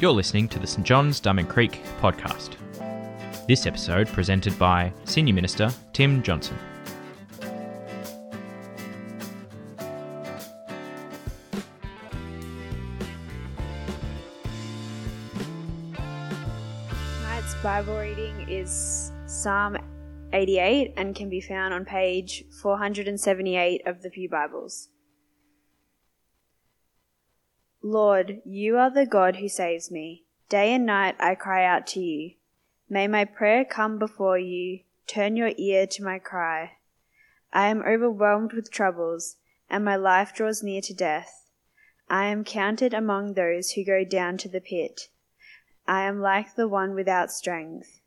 You're listening to the St John's Diamond Creek podcast. This episode presented by Senior Minister Tim Johnson. Tonight's Bible reading is Psalm 88 and can be found on page 478 of the Pew Bibles. Lord, you are the God who saves me. Day and night I cry out to you. May my prayer come before you. Turn your ear to my cry. I am overwhelmed with troubles, and my life draws near to death. I am counted among those who go down to the pit. I am like the one without strength.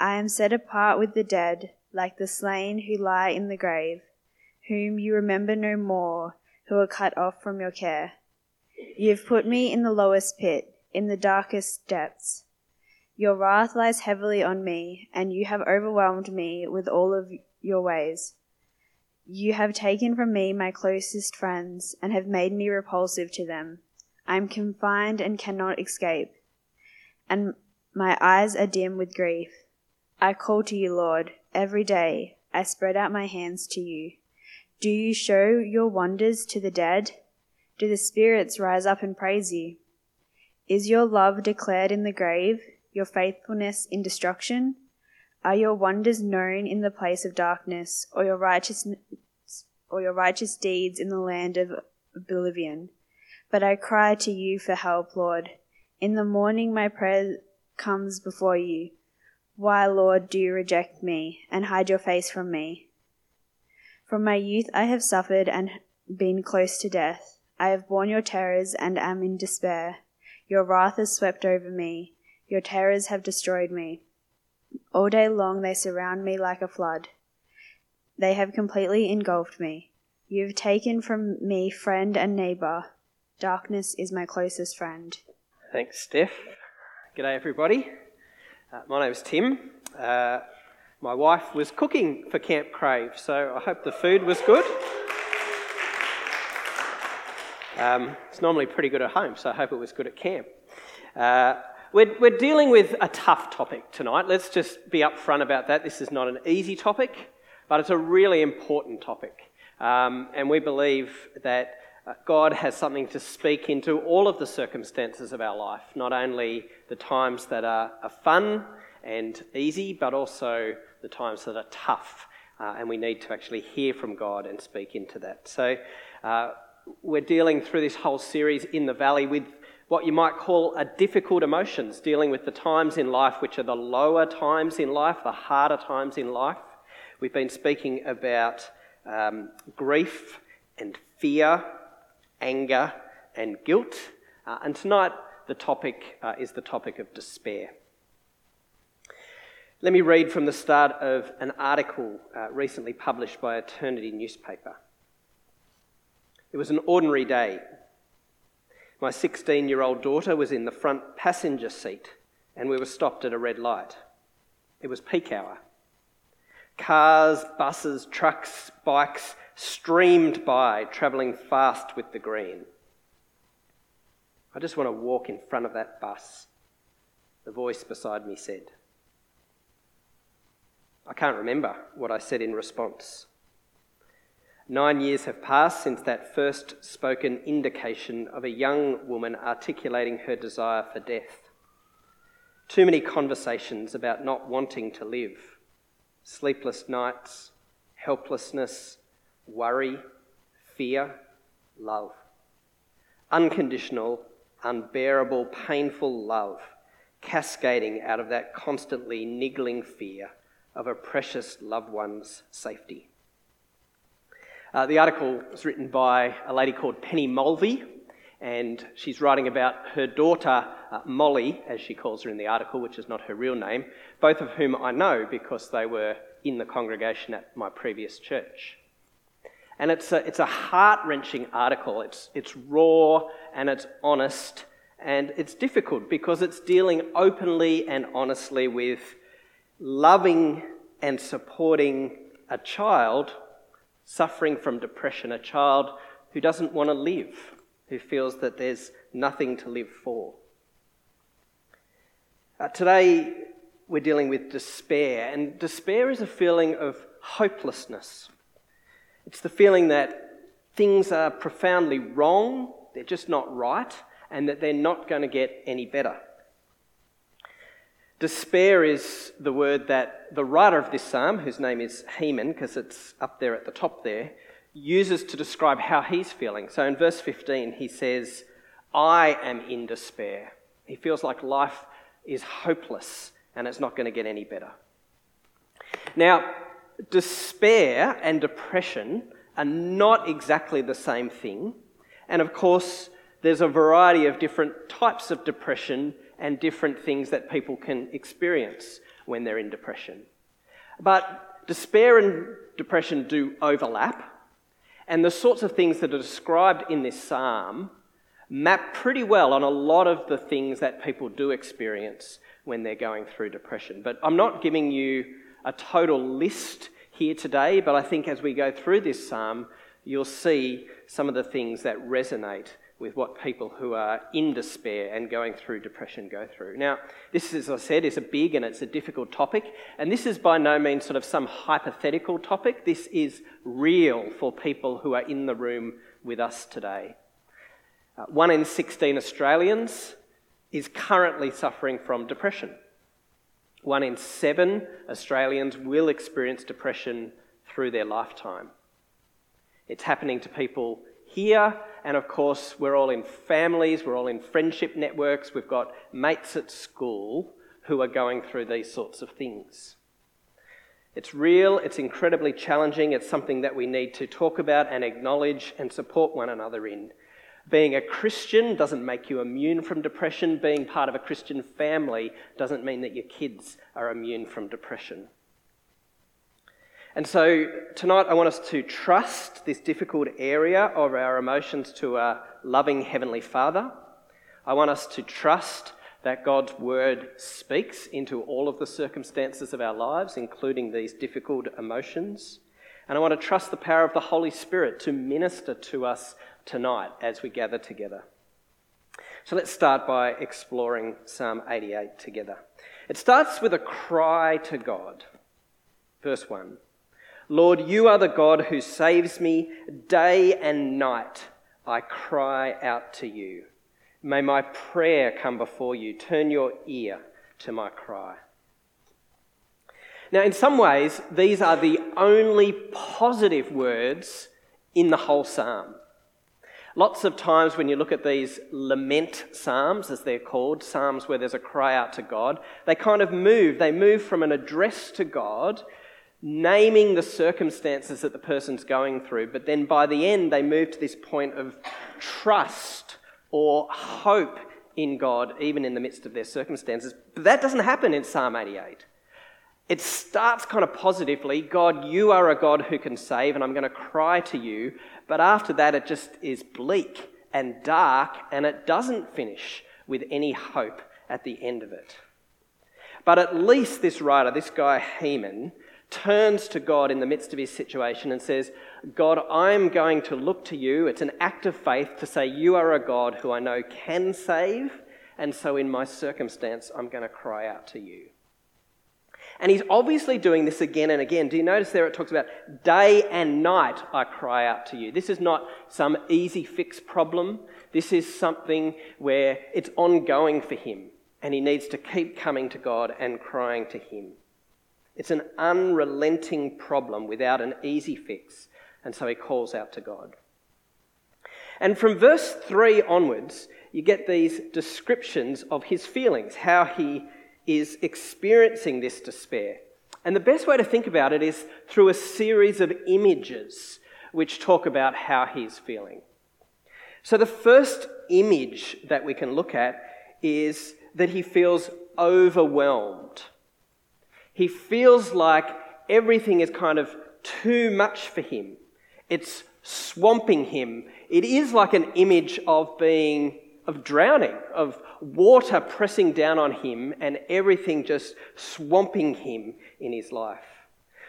I am set apart with the dead, like the slain who lie in the grave, whom you remember no more, who are cut off from your care. You have put me in the lowest pit, in the darkest depths. Your wrath lies heavily on me, and you have overwhelmed me with all of your ways. You have taken from me my closest friends, and have made me repulsive to them. I am confined and cannot escape, and my eyes are dim with grief. I call to you, Lord, every day. I spread out my hands to you. Do you show your wonders to the dead? Do the spirits rise up and praise you? Is your love declared in the grave? your faithfulness in destruction? Are your wonders known in the place of darkness, or your righteousness or your righteous deeds in the land of oblivion? But I cry to you for help, Lord. In the morning my prayer comes before you. Why, Lord, do you reject me and hide your face from me? From my youth I have suffered and been close to death. I have borne your terrors and am in despair. Your wrath has swept over me. Your terrors have destroyed me. All day long they surround me like a flood. They have completely engulfed me. You have taken from me friend and neighbour. Darkness is my closest friend. Thanks, Steph. G'day, everybody. Uh, my name's Tim. Uh, my wife was cooking for Camp Crave, so I hope the food was good. Um, it's normally pretty good at home, so I hope it was good at camp. Uh, we're, we're dealing with a tough topic tonight. Let's just be upfront about that. This is not an easy topic, but it's a really important topic. Um, and we believe that uh, God has something to speak into all of the circumstances of our life, not only the times that are, are fun and easy, but also the times that are tough. Uh, and we need to actually hear from God and speak into that. So, uh, we're dealing through this whole series in the valley with what you might call a difficult emotions, dealing with the times in life which are the lower times in life, the harder times in life. We've been speaking about um, grief and fear, anger and guilt. Uh, and tonight, the topic uh, is the topic of despair. Let me read from the start of an article uh, recently published by Eternity newspaper. It was an ordinary day my 16 year old daughter was in the front passenger seat and we were stopped at a red light. It was peak hour. Cars, buses, trucks, bikes streamed by, travelling fast with the green. I just want to walk in front of that bus, the voice beside me said. I can't remember what I said in response. Nine years have passed since that first spoken indication of a young woman articulating her desire for death. Too many conversations about not wanting to live, sleepless nights, helplessness, worry, fear, love. Unconditional, unbearable, painful love cascading out of that constantly niggling fear of a precious loved one's safety. Uh, the article was written by a lady called Penny Mulvey, and she's writing about her daughter, uh, Molly, as she calls her in the article, which is not her real name, both of whom I know because they were in the congregation at my previous church. And it's a, it's a heart wrenching article. It's, it's raw and it's honest, and it's difficult because it's dealing openly and honestly with loving and supporting a child suffering from depression, a child who doesn't want to live, who feels that there's nothing to live for. Uh, today, we're dealing with despair, and despair is a feeling of hopelessness. It's the feeling that things are profoundly wrong, they're just not right, and that they're not going to get any better. Despair is the word that the writer of this psalm, whose name is Heman, because it's up there at the top there, uses to describe how he's feeling. So in verse 15, he says, I am in despair. He feels like life is hopeless and it's not going to get any better. Now, despair and depression are not exactly the same thing. And of course, there's a variety of different types of depression and different things that people can experience when they're in depression. But despair and depression do overlap, and the sorts of things that are described in this psalm map pretty well on a lot of the things that people do experience when they're going through depression. But I'm not giving you a total list here today, but I think as we go through this psalm, you'll see some of the things that resonate with what people who are in despair and going through depression go through. Now, this, as I said, is a big and it's a difficult topic, and this is by no means sort of some hypothetical topic. This is real for people who are in the room with us today. Uh, one in 16 Australians is currently suffering from depression. One in seven Australians will experience depression through their lifetime. It's happening to people here, and of course, we're all in families, we're all in friendship networks, we've got mates at school who are going through these sorts of things. It's real, it's incredibly challenging, it's something that we need to talk about and acknowledge and support one another in. Being a Christian doesn't make you immune from depression. Being part of a Christian family doesn't mean that your kids are immune from depression. And so tonight I want us to trust this difficult area of our emotions to a loving Heavenly Father. I want us to trust that God's Word speaks into all of the circumstances of our lives, including these difficult emotions. And I want to trust the power of the Holy Spirit to minister to us tonight as we gather together. So let's start by exploring Psalm 88 together. It starts with a cry to God. Verse 1. Lord, you are the God who saves me. Day and night I cry out to you. May my prayer come before you. Turn your ear to my cry. Now, in some ways, these are the only positive words in the whole psalm. Lots of times when you look at these lament psalms, as they're called, psalms where there's a cry out to God, they kind of move. They move from an address to God naming the circumstances that the person's going through, but then by the end, they move to this point of trust or hope in God, even in the midst of their circumstances. But that doesn't happen in Psalm 88. It starts kind of positively God, you are a God who can save, and I'm going to cry to you. But after that, it just is bleak and dark, and it doesn't finish with any hope at the end of it. But at least this writer, this guy Heman, turns to God in the midst of his situation and says, God, I'm going to look to you. It's an act of faith to say, You are a God who I know can save, and so in my circumstance, I'm going to cry out to you. And he's obviously doing this again and again. Do you notice there it talks about day and night I cry out to you? This is not some easy fix problem. This is something where it's ongoing for him, and he needs to keep coming to God and crying to him. It's an unrelenting problem without an easy fix, and so he calls out to God. And from verse 3 onwards, you get these descriptions of his feelings, how he is experiencing this despair. And the best way to think about it is through a series of images which talk about how he's feeling. So, the first image that we can look at is that he feels overwhelmed. He feels like everything is kind of too much for him. It's swamping him. It is like an image of being, of drowning, of water pressing down on him and everything just swamping him in his life.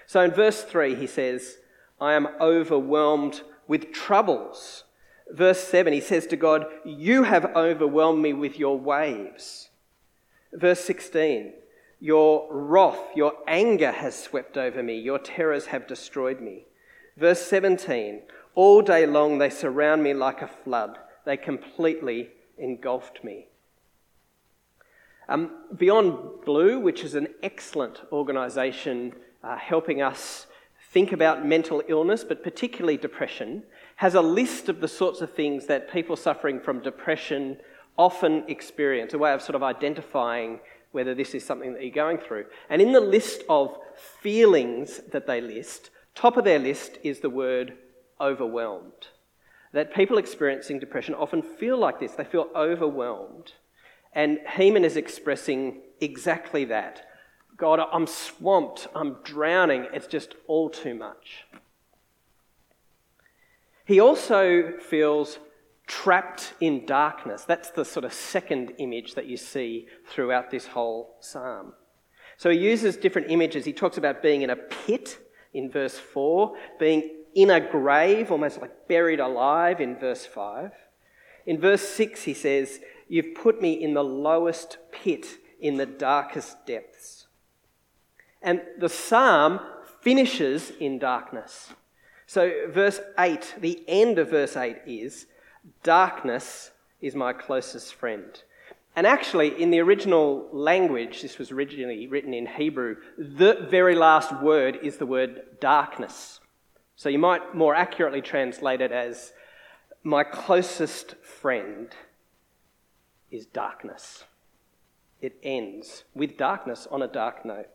So in verse 3, he says, I am overwhelmed with troubles. Verse 7, he says to God, You have overwhelmed me with your waves. Verse 16, Your wrath, your anger has swept over me, your terrors have destroyed me. Verse 17, All day long they surround me like a flood, they completely engulfed me. Um, Beyond Blue, which is an excellent organisation uh, helping us think about mental illness, but particularly depression, has a list of the sorts of things that people suffering from depression often experience, a way of sort of identifying whether this is something that you're going through. And in the list of feelings that they list, top of their list is the word overwhelmed. That people experiencing depression often feel like this, they feel overwhelmed. And Heman is expressing exactly that. God, I'm swamped, I'm drowning, it's just all too much. He also feels trapped in darkness. That's the sort of second image that you see throughout this whole psalm. So he uses different images. He talks about being in a pit in verse 4, being in a grave, almost like buried alive in verse 5. In verse 6, he says, You've put me in the lowest pit in the darkest depths. And the psalm finishes in darkness. So, verse 8, the end of verse 8 is Darkness is my closest friend. And actually, in the original language, this was originally written in Hebrew, the very last word is the word darkness. So you might more accurately translate it as my closest friend is darkness. It ends with darkness on a dark note.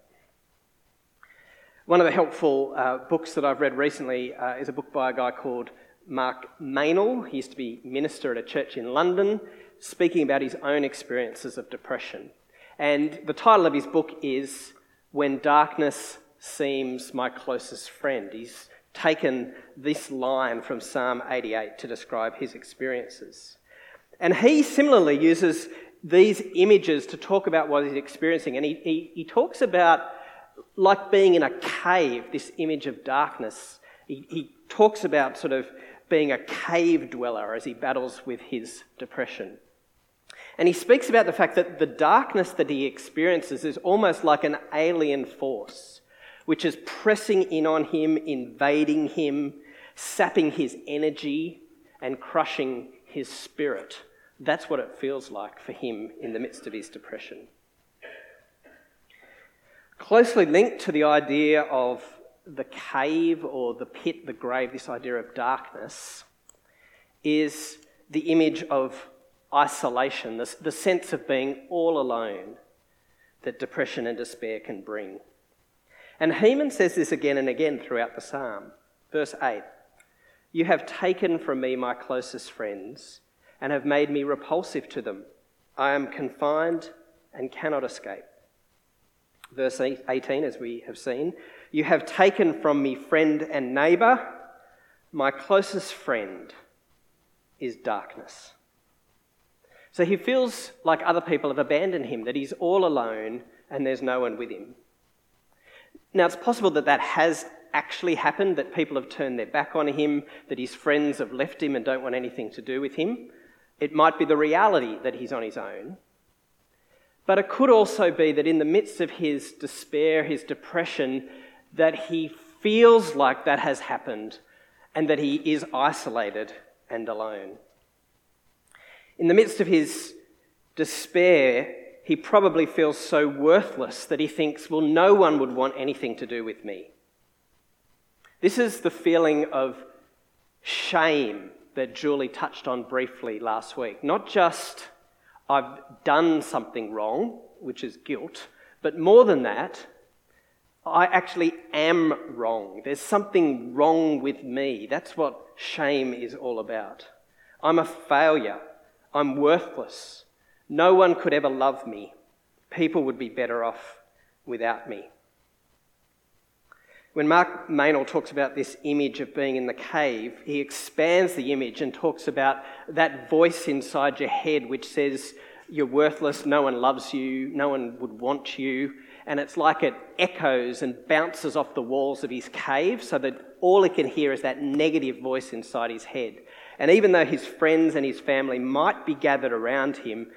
One of the helpful uh, books that I've read recently uh, is a book by a guy called Mark Meynell. He used to be minister at a church in London, speaking about his own experiences of depression. And the title of his book is When Darkness Seems My Closest Friend. He's taken this line from Psalm 88 to describe his experiences. And he similarly uses these images to talk about what he's experiencing. And he, he, he talks about like being in a cave, this image of darkness. He, he talks about sort of being a cave dweller as he battles with his depression. And he speaks about the fact that the darkness that he experiences is almost like an alien force, which is pressing in on him, invading him, sapping his energy, and crushing his spirit. That's what it feels like for him in the midst of his depression. Closely linked to the idea of the cave or the pit, the grave, this idea of darkness, is the image of isolation, the, the sense of being all alone that depression and despair can bring. And Heman says this again and again throughout the psalm. Verse 8 You have taken from me my closest friends and have made me repulsive to them. I am confined and cannot escape. Verse 18, as we have seen, you have taken from me friend and neighbour. My closest friend is darkness. So he feels like other people have abandoned him, that he's all alone and there's no one with him. Now, it's possible that that has actually happened, that people have turned their back on him, that his friends have left him and don't want anything to do with him. It might be the reality that he's on his own. But it could also be that in the midst of his despair, his depression, that he feels like that has happened and that he is isolated and alone. In the midst of his despair, he probably feels so worthless that he thinks, well, no one would want anything to do with me. This is the feeling of shame that Julie touched on briefly last week. Not just I've done something wrong, which is guilt, but more than that, I actually am wrong. There's something wrong with me. That's what shame is all about. I'm a failure. I'm worthless. No one could ever love me. People would be better off without me. When Mark Meynell talks about this image of being in the cave, he expands the image and talks about that voice inside your head which says, You're worthless, no one loves you, no one would want you. And it's like it echoes and bounces off the walls of his cave so that all he can hear is that negative voice inside his head. And even though his friends and his family might be gathered around him,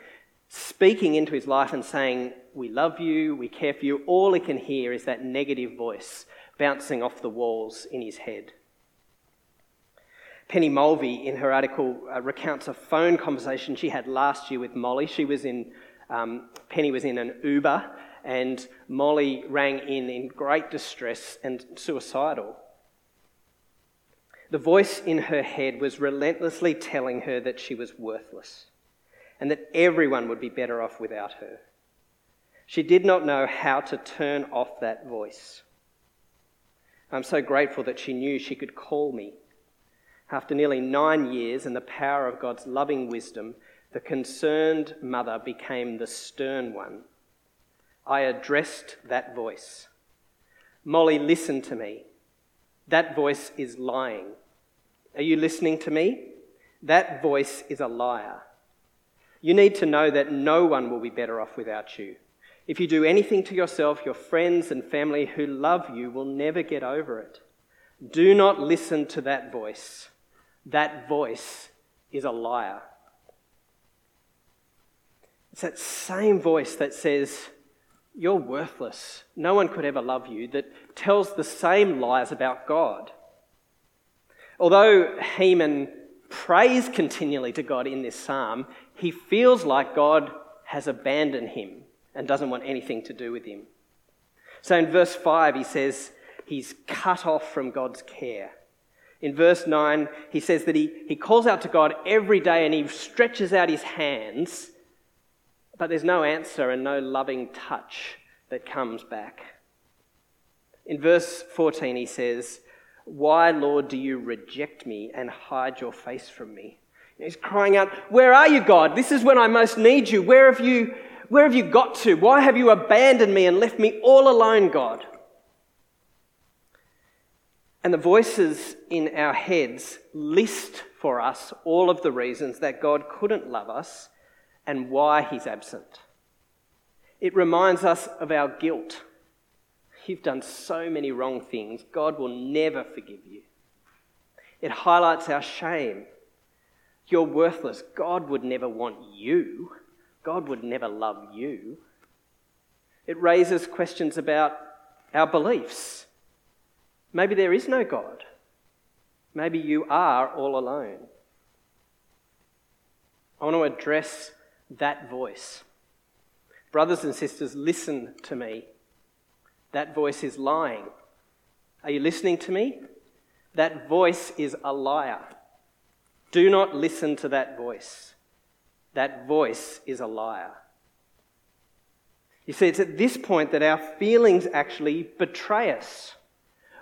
speaking into his life and saying, We love you, we care for you, all he can hear is that negative voice bouncing off the walls in his head. Penny Mulvey, in her article, uh, recounts a phone conversation she had last year with Molly. She was in, um, Penny was in an Uber, and Molly rang in in great distress and suicidal. The voice in her head was relentlessly telling her that she was worthless and that everyone would be better off without her. She did not know how to turn off that voice. I'm so grateful that she knew she could call me. After nearly nine years and the power of God's loving wisdom, the concerned mother became the stern one. I addressed that voice. Molly, listen to me. That voice is lying. Are you listening to me? That voice is a liar. You need to know that no one will be better off without you. If you do anything to yourself, your friends and family who love you will never get over it. Do not listen to that voice. That voice is a liar. It's that same voice that says, You're worthless. No one could ever love you, that tells the same lies about God. Although Heman prays continually to God in this psalm, he feels like God has abandoned him and doesn't want anything to do with him. So in verse 5, he says he's cut off from God's care. In verse 9, he says that he, he calls out to God every day and he stretches out his hands, but there's no answer and no loving touch that comes back. In verse 14, he says, why, Lord, do you reject me and hide your face from me? He's crying out, Where are you, God? This is when I most need you. Where have you, where have you got to? Why have you abandoned me and left me all alone, God? And the voices in our heads list for us all of the reasons that God couldn't love us and why he's absent. It reminds us of our guilt You've done so many wrong things. God will never forgive you. It highlights our shame. You're worthless. God would never want you. God would never love you. It raises questions about our beliefs. Maybe there is no God. Maybe you are all alone. I want to address that voice. Brothers and sisters, listen to me. That voice is lying. Are you listening to me? That voice is a liar. Do not listen to that voice. That voice is a liar. You see, it's at this point that our feelings actually betray us.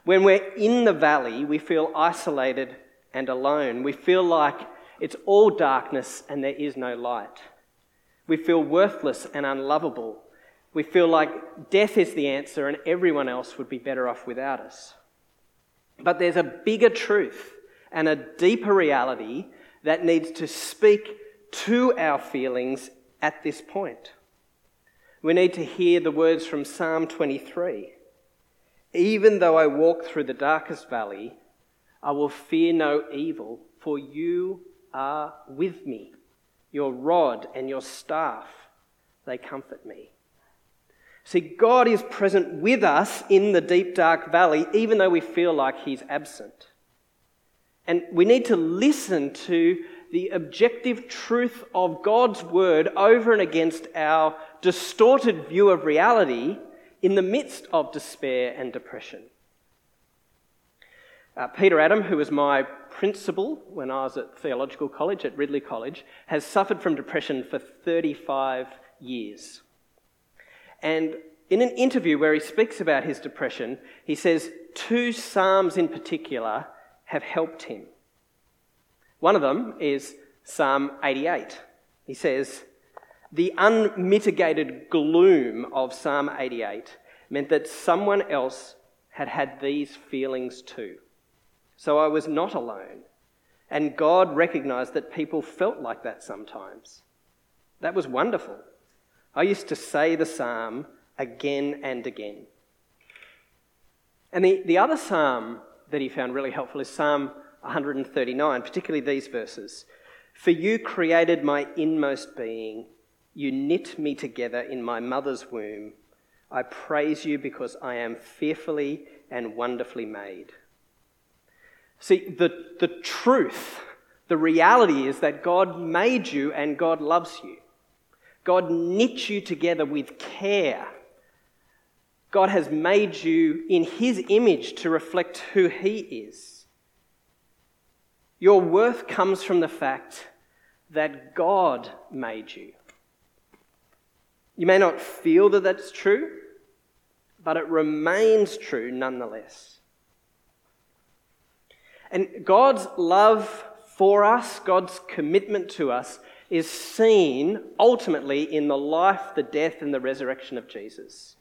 When we're in the valley, we feel isolated and alone. We feel like it's all darkness and there is no light. We feel worthless and unlovable we feel like death is the answer and everyone else would be better off without us. But there's a bigger truth and a deeper reality that needs to speak to our feelings at this point. We need to hear the words from Psalm 23 Even though I walk through the darkest valley, I will fear no evil, for you are with me. Your rod and your staff, they comfort me. See, God is present with us in the deep, dark valley, even though we feel like He's absent. And we need to listen to the objective truth of God's word over and against our distorted view of reality in the midst of despair and depression. Uh, Peter Adam, who was my principal when I was at theological college at Ridley College, has suffered from depression for 35 years. And in an interview where he speaks about his depression, he says two Psalms in particular have helped him. One of them is Psalm 88. He says, The unmitigated gloom of Psalm 88 meant that someone else had had these feelings too. So I was not alone. And God recognized that people felt like that sometimes. That was wonderful. I used to say the psalm again and again. And the, the other psalm that he found really helpful is Psalm 139, particularly these verses. For you created my inmost being, you knit me together in my mother's womb. I praise you because I am fearfully and wonderfully made. See, the, the truth, the reality is that God made you and God loves you. God knit you together with care. God has made you in His image to reflect who He is. Your worth comes from the fact that God made you. You may not feel that that's true, but it remains true nonetheless. And God's love for us, God's commitment to us, is seen ultimately in the life, the death, and the resurrection of Jesus.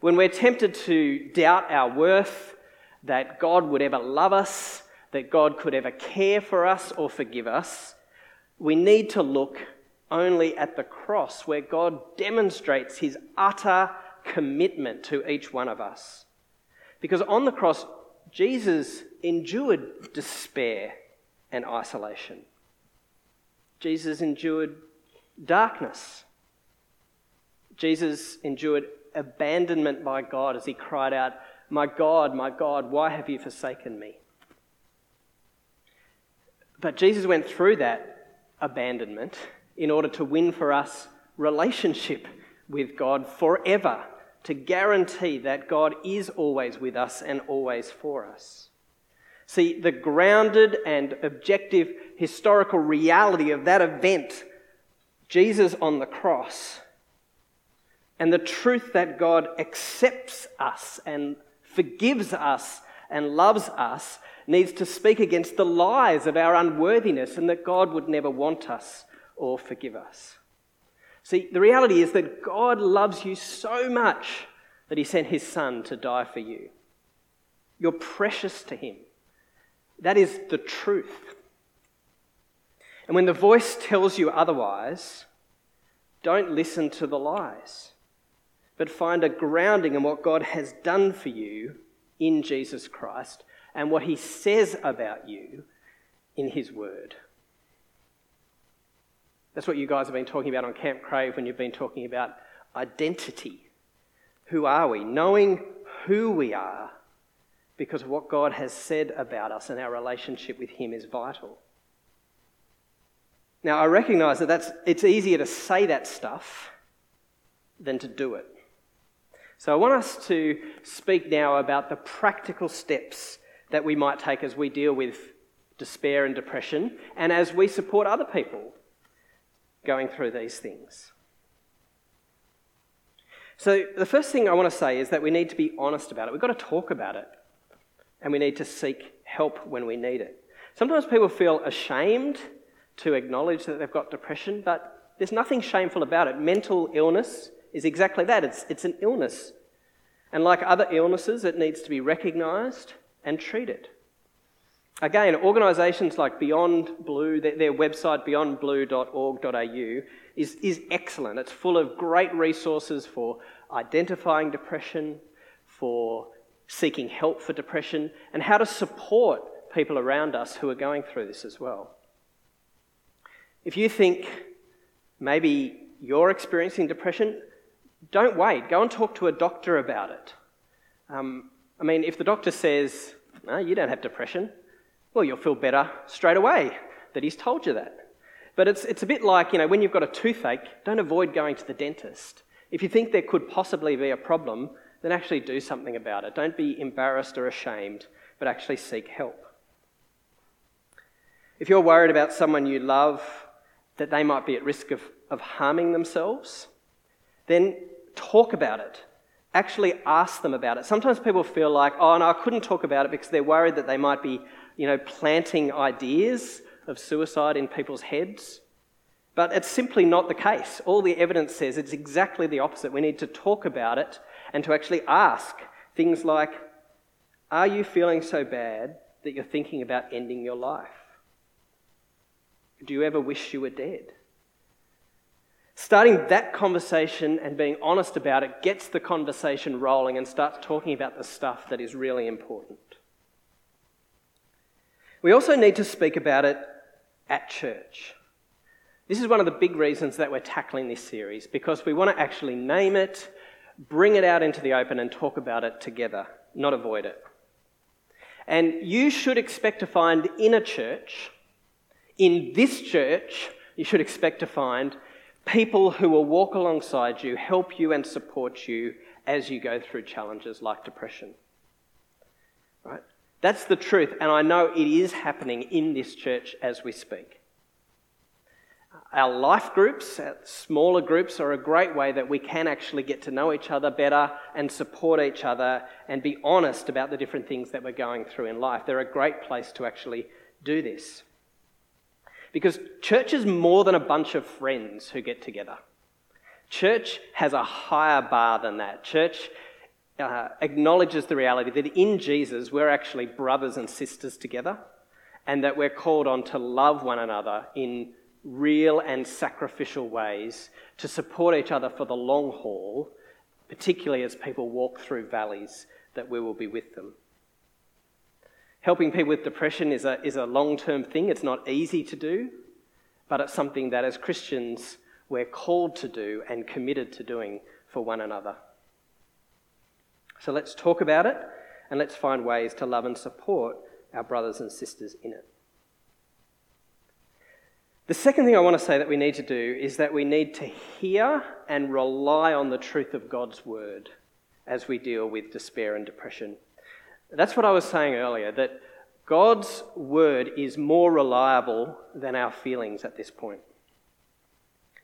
When we're tempted to doubt our worth, that God would ever love us, that God could ever care for us or forgive us, we need to look only at the cross, where God demonstrates his utter commitment to each one of us. Because on the cross, Jesus endured despair and isolation. Jesus endured darkness. Jesus endured abandonment by God as he cried out, My God, my God, why have you forsaken me? But Jesus went through that abandonment in order to win for us relationship with God forever, to guarantee that God is always with us and always for us. See, the grounded and objective historical reality of that event, Jesus on the cross, and the truth that God accepts us and forgives us and loves us needs to speak against the lies of our unworthiness and that God would never want us or forgive us. See, the reality is that God loves you so much that He sent His Son to die for you. You're precious to Him. That is the truth. And when the voice tells you otherwise, don't listen to the lies, but find a grounding in what God has done for you in Jesus Christ and what he says about you in his word. That's what you guys have been talking about on Camp Crave when you've been talking about identity. Who are we? Knowing who we are because of what God has said about us and our relationship with Him is vital. Now, I recognize that that's, it's easier to say that stuff than to do it. So, I want us to speak now about the practical steps that we might take as we deal with despair and depression and as we support other people going through these things. So, the first thing I want to say is that we need to be honest about it. We've got to talk about it and we need to seek help when we need it. Sometimes people feel ashamed to acknowledge that they've got depression, but there's nothing shameful about it. Mental illness is exactly that it's, it's an illness. And like other illnesses, it needs to be recognised and treated. Again, organisations like Beyond Blue, their, their website beyondblue.org.au is, is excellent. It's full of great resources for identifying depression, for seeking help for depression, and how to support people around us who are going through this as well. If you think maybe you're experiencing depression, don't wait. Go and talk to a doctor about it. Um, I mean, if the doctor says, no, you don't have depression, well, you'll feel better straight away that he's told you that. But it's, it's a bit like, you know, when you've got a toothache, don't avoid going to the dentist. If you think there could possibly be a problem, then actually do something about it. Don't be embarrassed or ashamed, but actually seek help. If you're worried about someone you love, that they might be at risk of, of harming themselves, then talk about it. Actually ask them about it. Sometimes people feel like, oh, no, I couldn't talk about it because they're worried that they might be, you know, planting ideas of suicide in people's heads. But it's simply not the case. All the evidence says it's exactly the opposite. We need to talk about it and to actually ask things like Are you feeling so bad that you're thinking about ending your life? Do you ever wish you were dead? Starting that conversation and being honest about it gets the conversation rolling and starts talking about the stuff that is really important. We also need to speak about it at church. This is one of the big reasons that we're tackling this series because we want to actually name it, bring it out into the open, and talk about it together, not avoid it. And you should expect to find in a church, in this church, you should expect to find people who will walk alongside you, help you, and support you as you go through challenges like depression. Right? That's the truth, and I know it is happening in this church as we speak. Our life groups, smaller groups, are a great way that we can actually get to know each other better and support each other and be honest about the different things that we're going through in life. They're a great place to actually do this. Because church is more than a bunch of friends who get together. Church has a higher bar than that. Church uh, acknowledges the reality that in Jesus we're actually brothers and sisters together and that we're called on to love one another in real and sacrificial ways to support each other for the long haul, particularly as people walk through valleys that we will be with them. Helping people with depression is a, is a long term thing. It's not easy to do, but it's something that as Christians we're called to do and committed to doing for one another. So let's talk about it and let's find ways to love and support our brothers and sisters in it. The second thing I want to say that we need to do is that we need to hear and rely on the truth of God's word as we deal with despair and depression. That's what I was saying earlier, that God's word is more reliable than our feelings at this point.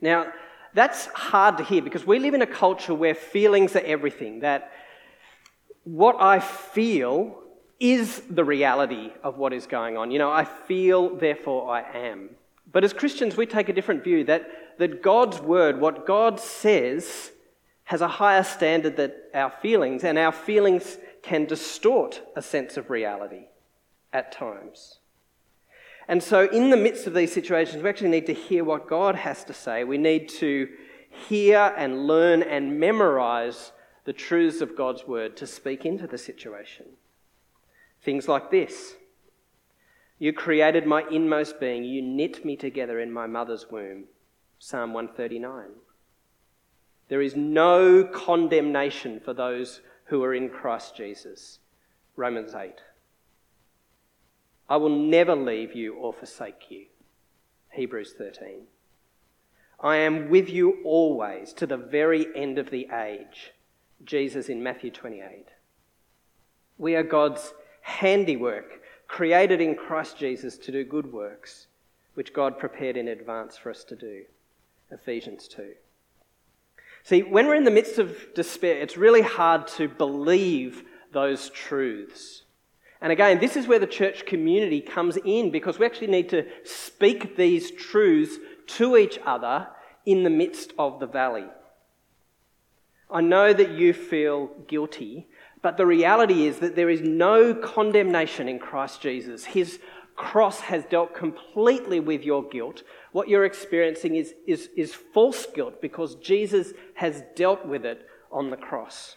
Now, that's hard to hear because we live in a culture where feelings are everything, that what I feel is the reality of what is going on. You know, I feel, therefore I am. But as Christians, we take a different view that, that God's word, what God says, has a higher standard than our feelings, and our feelings can distort a sense of reality at times. And so, in the midst of these situations, we actually need to hear what God has to say. We need to hear and learn and memorize the truths of God's word to speak into the situation. Things like this you created my inmost being. You knit me together in my mother's womb. Psalm 139. There is no condemnation for those who are in Christ Jesus. Romans 8. I will never leave you or forsake you. Hebrews 13. I am with you always to the very end of the age. Jesus in Matthew 28. We are God's handiwork created in Christ Jesus to do good works, which God prepared in advance for us to do. Ephesians 2. See, when we're in the midst of despair, it's really hard to believe those truths. And again, this is where the church community comes in because we actually need to speak these truths to each other in the midst of the valley. I know that you feel guilty but the reality is that there is no condemnation in Christ Jesus. His cross has dealt completely with your guilt. What you're experiencing is, is, is false guilt because Jesus has dealt with it on the cross.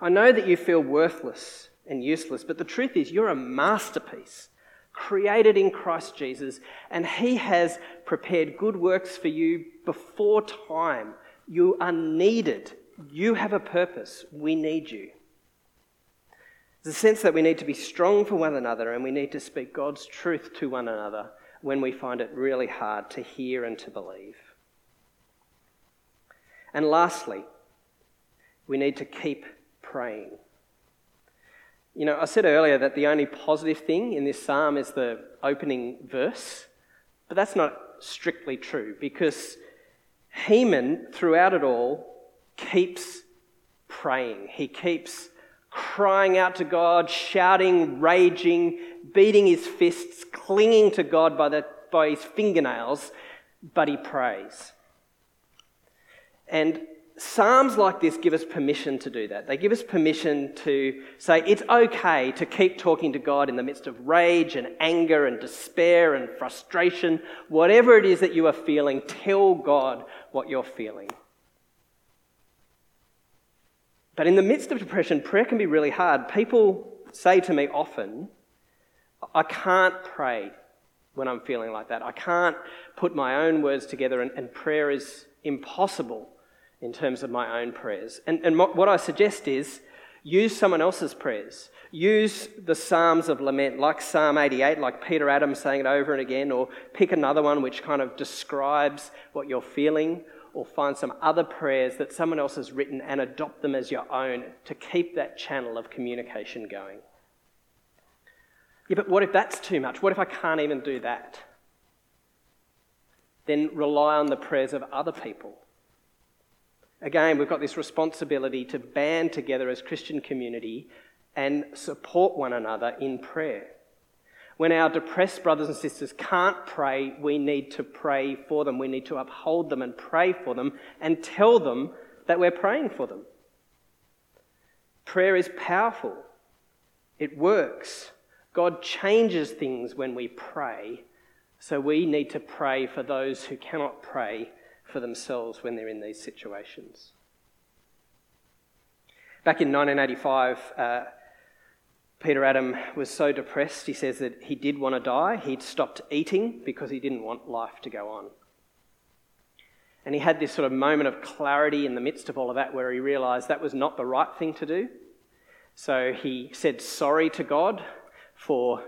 I know that you feel worthless and useless, but the truth is you're a masterpiece created in Christ Jesus, and He has prepared good works for you before time. You are needed you have a purpose. We need you. There's a sense that we need to be strong for one another and we need to speak God's truth to one another when we find it really hard to hear and to believe. And lastly, we need to keep praying. You know, I said earlier that the only positive thing in this psalm is the opening verse, but that's not strictly true because Heman, throughout it all, keeps praying. He keeps crying out to God, shouting, raging, beating his fists, clinging to God by, the, by his fingernails, but he prays. And Psalms like this give us permission to do that. They give us permission to say it's okay to keep talking to God in the midst of rage and anger and despair and frustration. Whatever it is that you are feeling, tell God what you're feeling. But in the midst of depression, prayer can be really hard. People say to me often, I can't pray when I'm feeling like that. I can't put my own words together, and, and prayer is impossible in terms of my own prayers. And, and what I suggest is use someone else's prayers. Use the Psalms of Lament, like Psalm 88, like Peter Adam's saying it over and again, or pick another one which kind of describes what you're feeling, or find some other prayers that someone else has written and adopt them as your own to keep that channel of communication going. Yeah, but what if that's too much? What if I can't even do that? Then rely on the prayers of other people. Again, we've got this responsibility to band together as Christian community and support one another in prayer. When our depressed brothers and sisters can't pray, we need to pray for them. We need to uphold them and pray for them and tell them that we're praying for them. Prayer is powerful, it works. God changes things when we pray, so we need to pray for those who cannot pray for themselves when they're in these situations. Back in 1985, uh, Peter Adam was so depressed, he says that he did want to die. He'd stopped eating because he didn't want life to go on. And he had this sort of moment of clarity in the midst of all of that where he realized that was not the right thing to do. So he said sorry to God for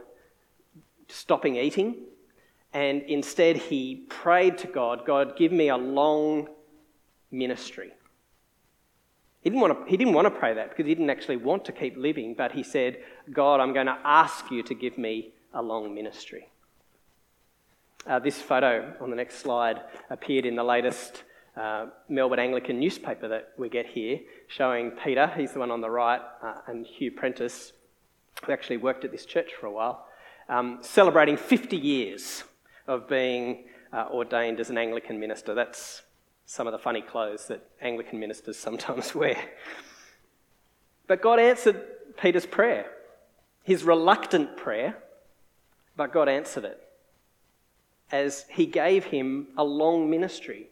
stopping eating. And instead, he prayed to God God, give me a long ministry. He didn't, want to, he didn't want to pray that because he didn't actually want to keep living, but he said, God, I'm going to ask you to give me a long ministry. Uh, this photo on the next slide appeared in the latest uh, Melbourne Anglican newspaper that we get here, showing Peter, he's the one on the right, uh, and Hugh Prentice, who actually worked at this church for a while, um, celebrating 50 years of being uh, ordained as an Anglican minister. That's some of the funny clothes that Anglican ministers sometimes wear. But God answered Peter's prayer, his reluctant prayer, but God answered it as he gave him a long ministry,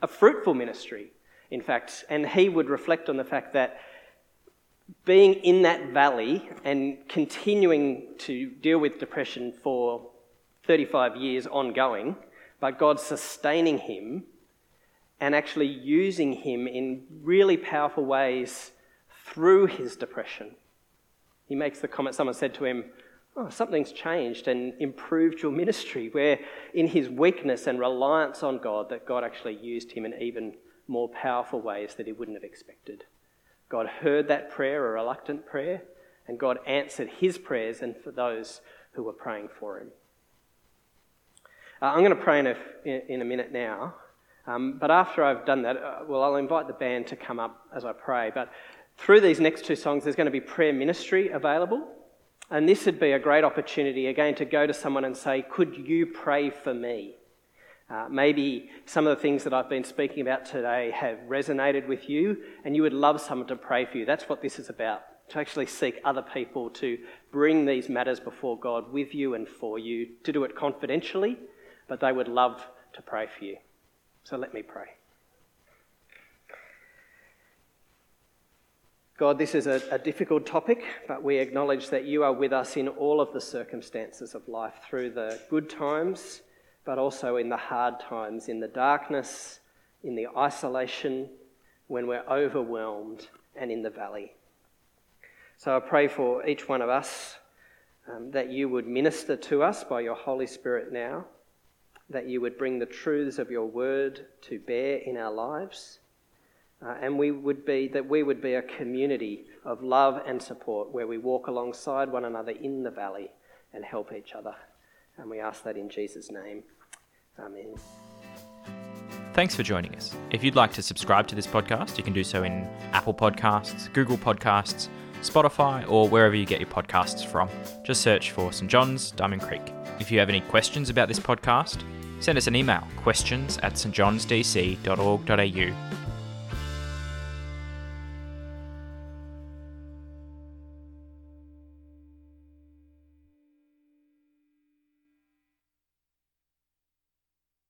a fruitful ministry, in fact. And he would reflect on the fact that being in that valley and continuing to deal with depression for 35 years ongoing, but God sustaining him and actually using him in really powerful ways through his depression. He makes the comment someone said to him, Oh, something's changed and improved your ministry, where in his weakness and reliance on God, that God actually used him in even more powerful ways that he wouldn't have expected. God heard that prayer, a reluctant prayer, and God answered his prayers and for those who were praying for him. Uh, I'm going to pray in a, in a minute now. Um, but after I've done that, uh, well, I'll invite the band to come up as I pray. But through these next two songs, there's going to be prayer ministry available. And this would be a great opportunity, again, to go to someone and say, Could you pray for me? Uh, maybe some of the things that I've been speaking about today have resonated with you, and you would love someone to pray for you. That's what this is about to actually seek other people to bring these matters before God with you and for you, to do it confidentially, but they would love to pray for you. So let me pray. God, this is a, a, difficult topic, but we acknowledge that you are with us in all of the circumstances of life, through the good times, but also in the hard times, in the darkness, in the isolation, when we're overwhelmed, and in the valley. So I pray for each one of us um, that you would minister to us by your Holy Spirit now that you would bring the truths of your word to bear in our lives. Uh, and we would be that we would be a community of love and support where we walk alongside one another in the valley and help each other. And we ask that in Jesus' name. Amen. Thanks for joining us. If you'd like to subscribe to this podcast, you can do so in Apple Podcasts, Google Podcasts, Spotify, or wherever you get your podcasts from. Just search for St. John's, Diamond Creek. If you have any questions about this podcast, send us an email questions at stjohnsdc.org.au